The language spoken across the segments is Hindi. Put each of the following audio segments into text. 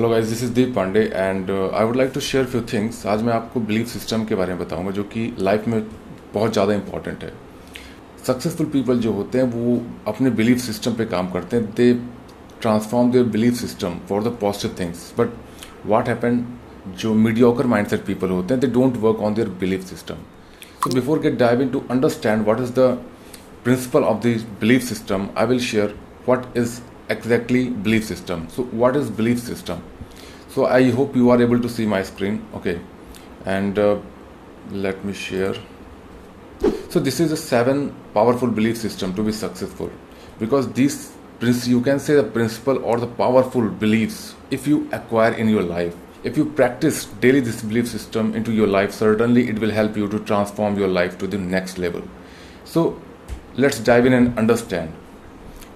Hello guys this is Deep Pandey and I would like to share few things आज मैं आपको बिलीफ सिस्टम के बारे में बताऊँगा, जो कि लाइफ में बहुत ज़्यादा इंपॉर्टेंट है। सक्सेसफुल पीपल जो होते हैं, वो अपने बिलीफ सिस्टम पे काम करते हैं। They transform their belief system for the positive things but what happen जो मीडियोकर माइंडसेट पीपल होते हैं they don't work on their belief system so before get dive in to understand what is the principle of this belief system I will share what is exactly belief system. So what is belief system? So i hope you are able to see my screen. Okay. And uh, let me share. So this is a seven powerful belief system to be successful. Because this you can say the principle or the powerful beliefs if you acquire in your life if you practice daily this belief system into your life certainly it will help you to transform your life to the next level. So let's dive in and understand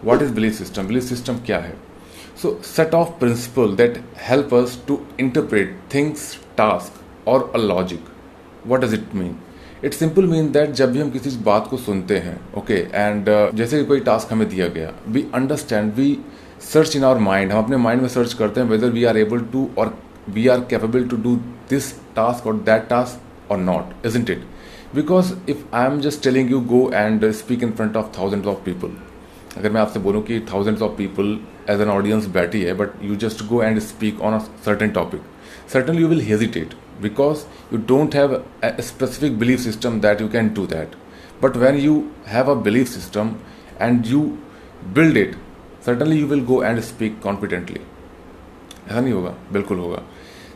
what is belief system? Belief system क्या है? So set of principle that help us to interpret things task or a logic. What does it mean? It simple mean that जब भी हम किसी बात को सुनते हैं ओके okay, एंड uh, जैसे कोई टास्क हमें दिया गया we understand we search in our mind हम अपने माइंड में सर्च करते हैं whether we are able to और we are capable to do this task और दैट टास्क और not is it because if I am just telling you go and speak in front of thousand of people अगर मैं आपसे बोलूँ कि thousands of people as an audience बैठी है but you just go and speak on a certain topic certainly you will hesitate because you don't have a specific belief system that you can do that but when you have a belief system and you build it certainly you will go and speak confidently ऐसा नहीं होगा, बिल्कुल होगा।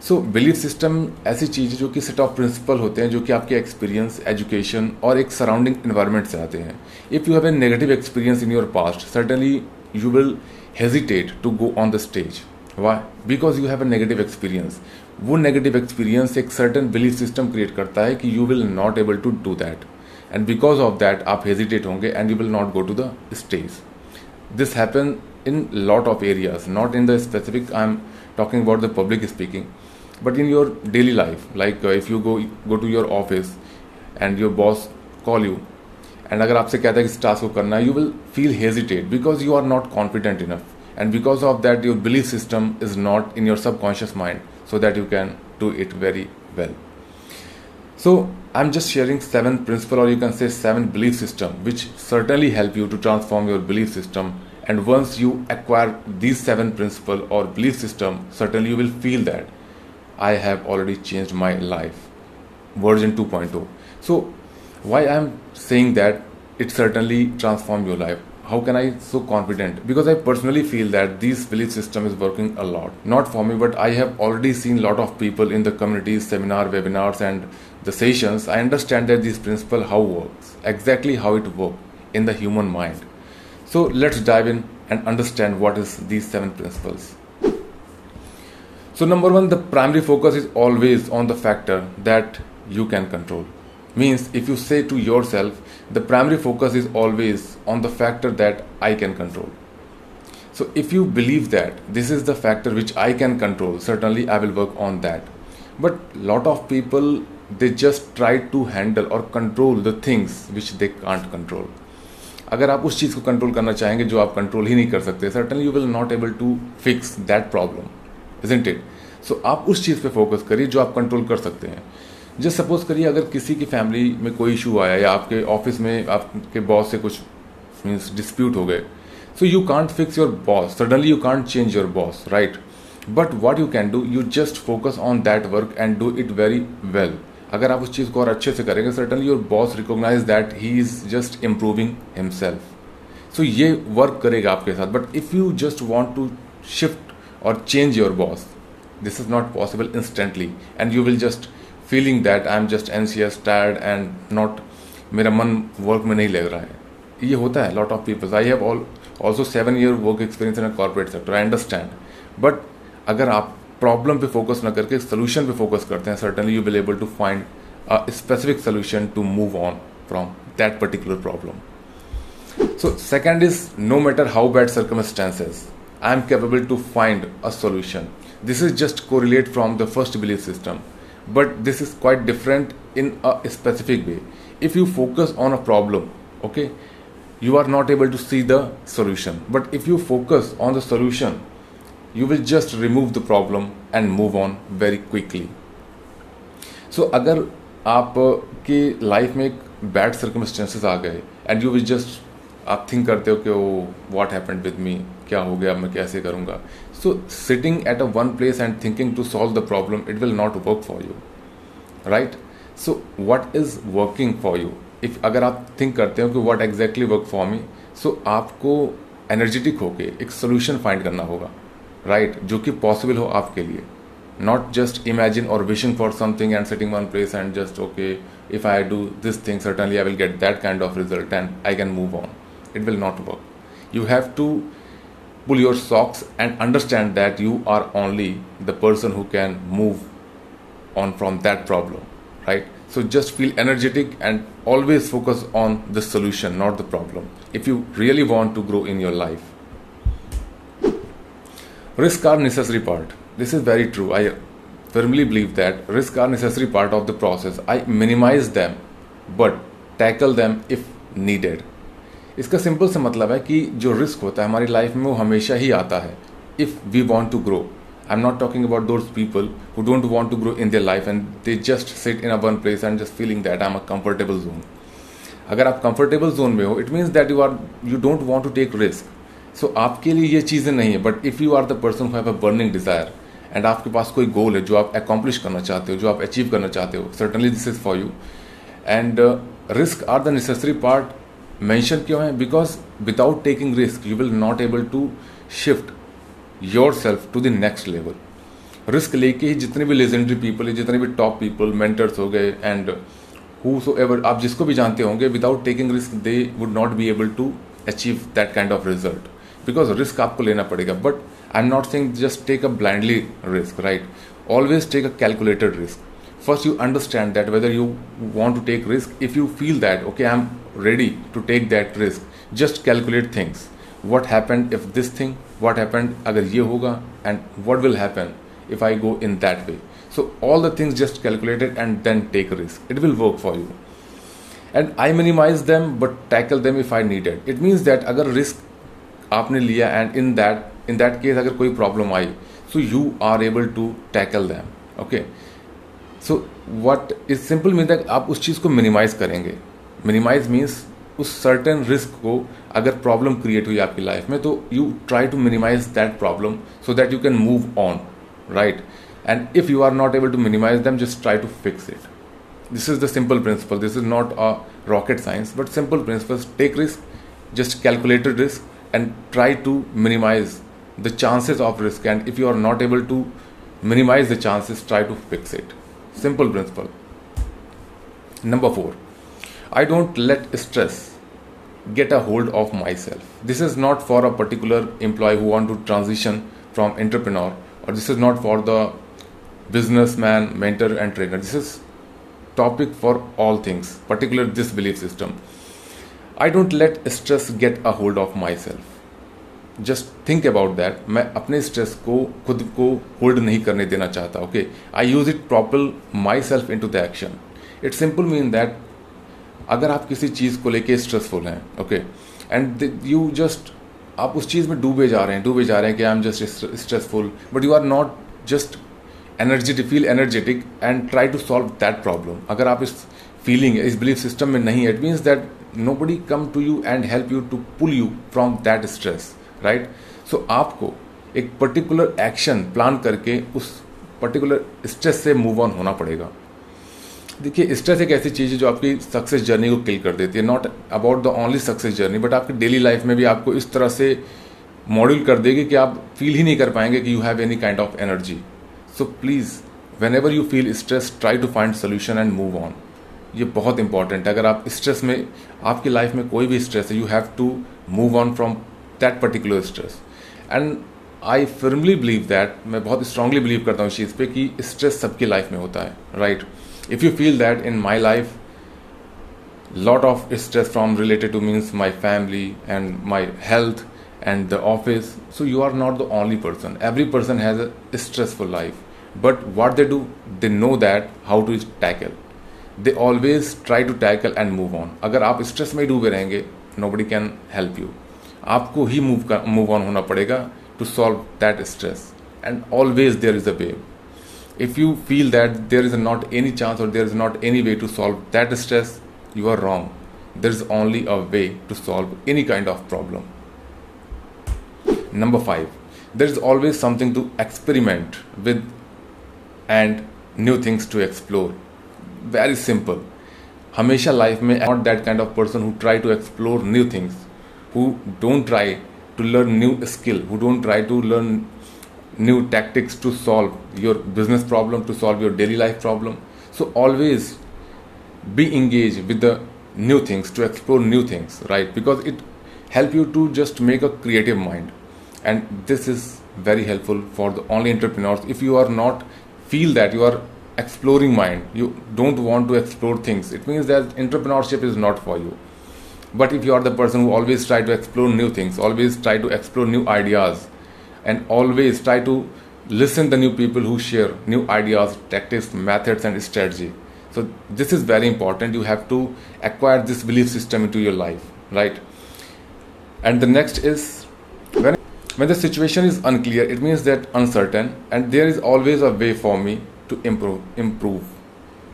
सो बिलीफ सिस्टम ऐसी चीज़ है जो कि सेट ऑफ़ प्रिंसिपल होते हैं, जो कि आपके एक्सपीरियंस एजुकेशन और एक सराउंडिंग इन्वायरमेंट से आते हैं। If you have a negative experience in your past certainly you will hesitate to go on the stage why because you have a negative experience वो नेगेटिव एक्सपीरियंस एक सर्टन बिलीफ सिस्टम क्रिएट करता है कि you will not able to do that and because of that आप हेजिटेट होंगे and you will not go to the stage this happen in lot of areas not in the specific I am talking about the public speaking. but in your daily life like uh, if you go go to your office and your boss call you and agar aap se kehta hai ki task you will feel hesitate because you are not confident enough. And because of that your belief system is not in your subconscious mind so that you can do it very well. So i'm just sharing seven principle or you can say seven belief system which certainly help you to transform your belief system. And once you acquire these seven principle or belief system certainly you will feel that. I have already changed my life. Version 2.0. So, why I'm saying that it certainly transformed your life. How can I so confident? Because I personally feel that this belief system is working a lot. Not for me, but I have already seen lot of people in the communities, seminar, webinars, and the sessions. I understand that this principle how works, exactly how it works in the human mind. So let's dive in and understand what is these seven principles. So, number one, the primary focus is always on the factor that you can control. Means, if you say to yourself, the primary focus is always on the factor that I can control. So, if you believe that this is the factor which I can control, certainly I will work on that. But lot of people they just try to handle or control the things which they can't control. अगर आप उस चीज़ को कंट्रोल करना चाहेंगे जो आप कंट्रोल ही नहीं कर सकते certainly you will not able to fix that problem isn't it so आप उस चीज़ पे फोकस करिए जो आप कंट्रोल कर सकते हैं। जस्ट सपोज़ करिए अगर किसी की फैमिली में कोई इशू आया या आपके ऑफ़िस में आपके बॉस से कुछ मीन्स डिस्प्यूट हो गए। So you can't fix your boss suddenly you can't change your boss right but what you can do you just focus on that work and do it very well अगर आप उस चीज़ को और अच्छे से करेंगे certainly your boss recognize that he is just improving himself so ये वर्क करेगा आपके साथ। But if you just want to shift और change your boss this is not possible instantly. And you will just feeling that i'm just anxious, tired, and not, मेरा मन वर्क में नहीं लग रहा है। ये होता है lot of peoples I have all also seven year work experience in a corporate sector I understand but अगर आप प्रॉब्लम पे फोकस ना करके सोल्यूशन पे फोकस करते हैं certainly you will able to find a specific solution to move on from that particular problem so, second is no matter how bad circumstances i am capable to find a solution this is just correlate from the first belief system but this is quite different in a specific way if you focus on a problem okay you are not able to see the solution but if you focus on the solution you will just remove the problem and move on very quickly so so, अगर आप की लाइफ में एक बैड सर्कमस्टेंसेस आ गए एंड यू विल जस्ट आप थिंक करते हो कि वो व्हाट हैपेंड विद मी क्या हो गया? मैं कैसे करूँगा? So sitting at a one place and thinking to solve the problem it will not work for you right so what is working for you if अगर आप थिंक करते हो कि what exactly work for me so आपको एनर्जेटिक होके एक सोल्यूशन फाइंड करना होगा। Right right? जो कि पॉसिबल हो आपके लिए। नॉट जस्ट इमेजिन और wishing for something and sitting one place and just okay if I do this thing certainly I will get that kind of result and I can move on. It will not work you have to pull your socks and understand that you are only the person who can move on from that problem right so just feel energetic and always focus on the solution not the problem if you really want to grow in your life risk are necessary part this is very true. I firmly believe that risks are necessary part of the process. I minimize them but tackle them if needed. इसका सिंपल सा मतलब है कि जो रिस्क होता है हमारी लाइफ में वो हमेशा ही आता है। If we want to grow I am not talking about those people who don't want to grow in their life and they just sit in a one place and just feeling that I am a comfortable zone अगर आप कंफर्टेबल जोन में हो it means that you are you don't want to take risk so आपके लिए ये चीज़ें नहीं है but if you are the person have a burning desire and आपके पास कोई गोल है जो आप अकॉम्प्लिश करना चाहते हो, जो आप अचीव करना चाहते हो certainly this is for you and risk are the necessary part mention क्यों है because without taking risk you will not able to shift your self to the next level risk लेके ही जितने भी लेजेंडरी पीपल है, जितने भी टॉप पीपल मेंटर्स हो गए एंड हु सो एवर आप जिसको भी जानते होंगे without taking risk they would not be able to achieve that kind of result because risk आपको लेना पड़ेगा but I am not saying just take a blindly risk right always take a calculated risk. first you understand that whether you want to take risk if you feel that okay i'm ready to take that risk just calculate things. What happened if this thing what happened agar ye hoga and what will happen if i go in that way? So all the things just calculate it and then take a risk. It will work for you. And i minimize them but tackle them if i need it it means that agar risk aapne liya and in that in that case agar koi problem aayi so you are able to tackle them. Okay? So what is simple mean that आप उस चीज़ को मिनिमाइज करेंगे। मिनिमाइज मीन्स उस सर्टेन रिस्क को अगर प्रॉब्लम क्रिएट हुई आपकी लाइफ में तो you try to minimize that problem so that you can move on right and if you are not able to minimize them just try to fix it this is the simple principle this is not a rocket science but simple principle take risk just calculated risk and try to minimize the chances of risk and if you are not able to minimize the chances try to fix it simple principle. Number 4 i don't let stress get a hold of myself. This is not for a particular employee who want to transition from entrepreneur or this is not for the businessman mentor and trainer. This is topic for all things particular this belief system. I don't let stress get a hold of myself just think about that मैं अपने स्ट्रेस को, खुद को होल्ड नहीं करने देना चाहता okay I use it proper my self in to the action it simple mean that अगर आप किसी चीज़ को लेके स्ट्रेसफुल हैं ओके एंड यू जस्ट आप उस चीज़ में डूबे जा रहे हैं, डूबे जा रहे हैं कि I am just stressful but you are not just energetic feel energetic and try to solve that problem अगर आप इस फीलिंग इस बिलीफ सिस्टम में नहीं it means that nobody come to you and help you to pull you from that stress right so आपको एक पर्टिकुलर एक्शन प्लान करके उस पर्टिकुलर स्ट्रेस से मूव ऑन होना पड़ेगा। देखिए स्ट्रेस एक ऐसी चीज़ है जो आपकी सक्सेस जर्नी को किल कर देती है। Not about the only success journey but आपकी डेली लाइफ में भी आपको इस तरह से मॉड्यूल कर देगी कि आप फील ही नहीं कर पाएँगे कि you have any kind of energy so please whenever you feel stress try to find solution and move on ये बहुत इंपॉर्टेंट है। अगर आप स्ट्रेस में, आपकी लाइफ में कोई भी स्ट्रेस है you have to move on from that particular stress and I firmly believe that मैं बहुत स्ट्रांगली बिलीव करता हूँ इस चीज़ पे कि स्ट्रेस सबकी लाइफ में होता है right if you feel that in my life lot of stress from related to means my family and my health and the office so you are not the only person every person has a stressful life but what they do they know that how to tackle they always try to tackle and move on अगर आप स्ट्रेस में डूबे रहेंगे nobody can help you आपको ही मूव मूव ऑन होना पड़ेगा to solve that stress and always there is a way if you feel that there is not any chance और there is not any way to solve that stress you are wrong there is only a way to solve any kind of problem number five there is always something to experiment with and new things to explore very simple हमेशा लाइफ में not that kind of person who try to explore new things who don't try to learn new skill, who don't try to learn new tactics to solve your business problem, to solve your daily life problem. So always be engaged with the new things, to explore new things, right? Because it help you to just make a creative mind. And this is very helpful for the only entrepreneurs. If you are not feel that you are exploring mind, you don't want to explore things, it means that entrepreneurship is not for you but if you are the person who always try to explore new things always try to explore new ideas and always try to listen the new people who share new ideas tactics methods and strategy. So this is very important. You have to acquire this belief system into your life right? And the next is when when the situation is unclear it means that uncertain and there is always a way for me to improve improve.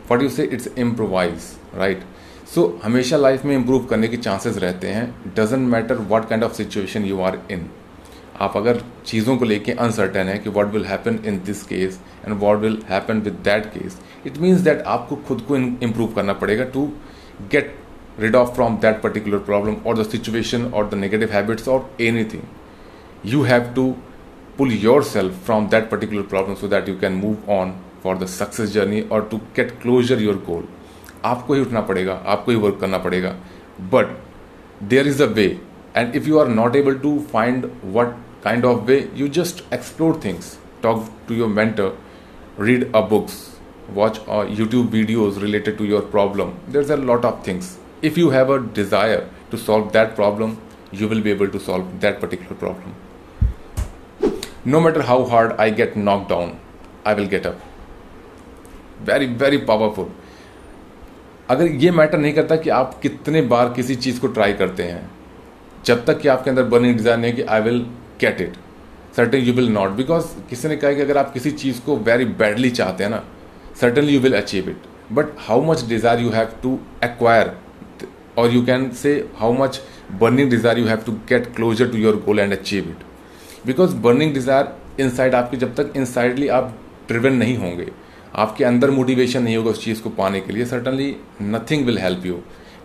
What do you say it's improvise right so, हमेशा लाइफ में इम्प्रूव करने के चांसेस रहते हैं. Doesn't matter what kind of situation you are in आप अगर चीज़ों को लेके अनसर्टन है कि what will happen in this case and what will happen with that case it means that आपको खुद को इम्प्रूव करना पड़ेगा to get rid of from that particular problem और द सिचुएशन और द नेगेटिव हैबिट्स और anything you have to pull your self from that particular problem so that you can move on for the success journey और to get closer your goal आपको ही उठना पड़ेगा, आपको ही वर्क करना पड़ेगा। But there is a way and if you are not able to find what kind of way you just explore things talk to your mentor read a books watch a YouTube videos related to your problem there is a lot of things if you have a desire to solve that problem you will be able to solve that particular problem no matter how hard I get knock down I will get up very very powerful अगर ये मैटर नहीं करता कि आप कितने बार किसी चीज़ को ट्राई करते हैं, जब तक कि आपके अंदर बर्निंग डिज़ायर नहीं है कि I will get it certain you will not because किसी ने कहा कि अगर आप किसी चीज़ को वेरी बैडली चाहते हैं ना certainly you will achieve it but how much desire you have to acquire और you can say how much burning desire you have to get closer to your goal and achieve it because burning desire inside आपकी, जब तक इनसाइडली आप ड्रिवन नहीं होंगे आपके अंदर मोटिवेशन नहीं होगा उस चीज़ को पाने के लिए certainly nothing will help you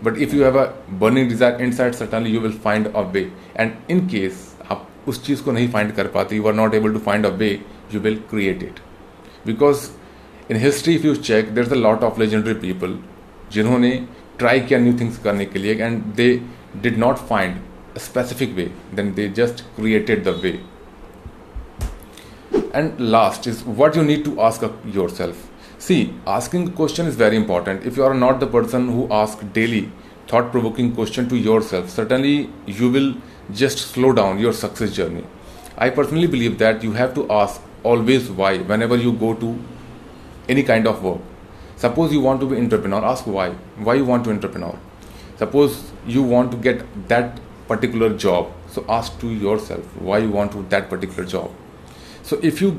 but if you have a burning desire inside certainly you will find a way and in case आप उस चीज़ को नहीं फाइंड कर पाते you are not able to find a way you will create it because in history if you check there is a lot of legendary people जिन्होंने ट्राई किया न्यू थिंग्स करने के लिए and they did not find specific way then they just created the way and last is what you need to ask yourself. See asking the question is very important. If you are not the person who asks daily thought provoking question to yourself certainly you will just slow down your success journey. I personally believe that you have to ask always why whenever you go to any kind of work. Suppose you want to be entrepreneur ask why. Why you want to entrepreneur? Suppose you want to get that particular job so ask to yourself why you want to that particular job so if you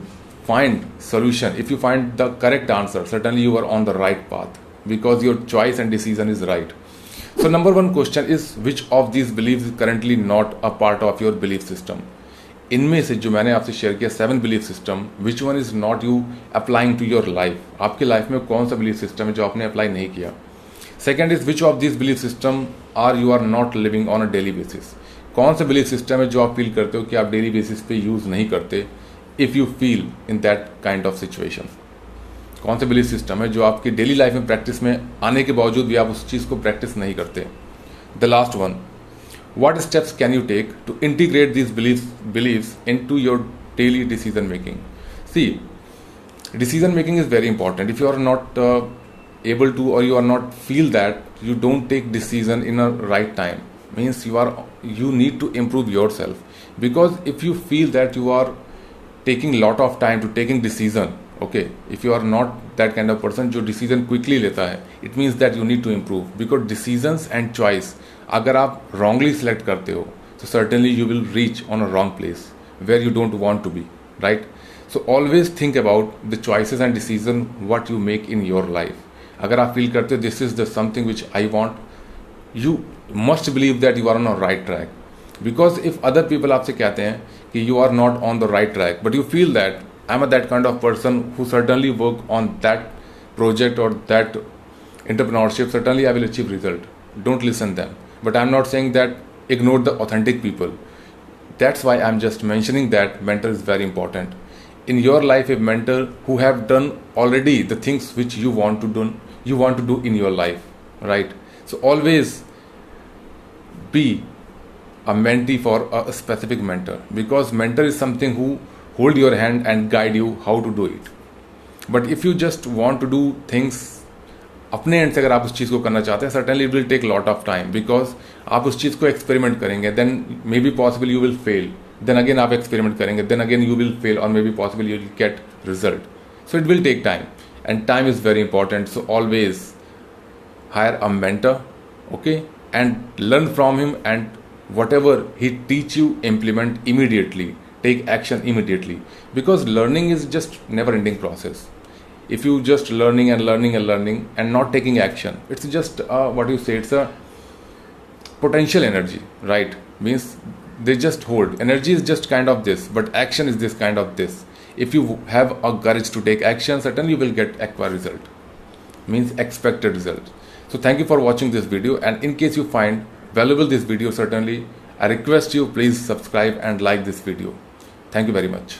find solution, if you find the correct answer, certainly you are on the right path because your choice and decision is right. So number one question is which of these beliefs is currently not a part of your belief system? इनमें से जो मैंने आपसे शेयर किया seven belief system which one is not you applying to your life आपके लाइफ में कौन सा बिलीफ सिस्टम है जो आपने अप्लाई नहीं किया second is which of this belief system are you are not living on a daily basis कौन सा बिलीफ सिस्टम है जो आप फील करते हो कि आप डेली बेसिस पे यूज़ नहीं करते if you feel in that kind of situation कौन से बिलीफ सिस्टम है जो आपकी डेली लाइफ में प्रैक्टिस में आने के बावजूद भी आप उस चीज़ को प्रैक्टिस नहीं करते? The last one what steps can you take to integrate this belief believe into your daily decision making see decision making is very important if you are not able to और you are not feel that you don't take decision in a right time means you are you need to improve yourself because if you feel that you are taking lot of time to taking decision okay if you are not that kind of person जो decision quickly लेता है it means that you need to improve because decisions and choice अगर आप wrongly select करते हो so certainly you will reach on a wrong place where you don't want to be right so always think about the choices and decision what you make in your life अगर आप फील करते हो this is the something which I want you must believe that you are on right track because if other people आपसे कहते हैं कि you are not on the right track but you feel that I am a that kind of person who certainly work on that project or that entrepreneurship certainly i will achieve result don't listen them but i'm not saying that ignore the authentic people that's why i'm just mentioning that mentor is very important in your life a mentor who have done already the things which you want to do you want to do in your life right so always be a mentee for a specific mentor because mentor is something who hold your hand and guide you how to do it but if you just want to do things अपने एंड से अगर आप उस चीज़ को करना चाहते हैं certainly it will take lot of time because आप उस चीज़ को एक्सपेरिमेंट करेंगे then may be possible you will fail then again आप एक्सपेरिमेंट करेंगे then again you will fail और may be possible you will get result so it will take time and time is very important so always hire a mentor okay and learn from him and whatever he teach you implement immediately. Take action immediately. Because learning is just never ending process. If you just learning and learning and learning and not taking action it's just uh, what you say it's a potential energy right? Means they just hold. Energy is just kind of this but action is this kind of this. If you have a courage to take action certainly you will get acquire result. Means expected result. So thank you for watching this video and in case you find valuable this video certainly i request you please subscribe and like this video Thank you very much.